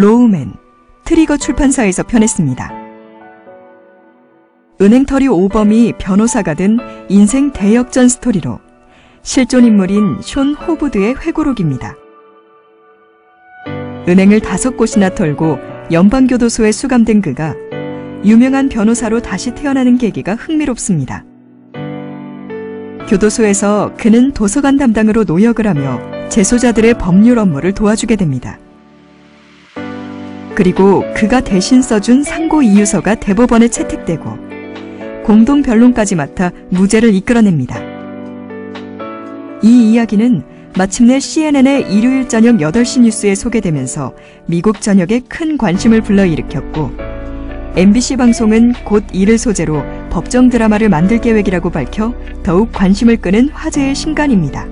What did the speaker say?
Law Man, 트리거 출판사에서 펴냈습니다. 은행털이 오범이 변호사가 된 인생 대역전 스토리로 실존 인물인 숀 홉우드의 회고록입니다. 은행을 다섯 곳이나 털고 연방교도소에 수감된 그가 유명한 변호사로 다시 태어나는 계기가 흥미롭습니다. 교도소에서 그는 도서관 담당으로 노역을 하며 재소자들의 법률 업무를 도와주게 됩니다. 그리고 그가 대신 써준 상고 이유서가 대법원에 채택되고 공동 변론까지 맡아 무죄를 이끌어냅니다. 이 이야기는 마침내 CNN의 일요일 저녁 8시 뉴스에 소개되면서 미국 전역에 큰 관심을 불러일으켰고 MBC 방송은 곧 이를 소재로 법정 드라마를 만들 계획이라고 밝혀 더욱 관심을 끄는 화제의 신간입니다.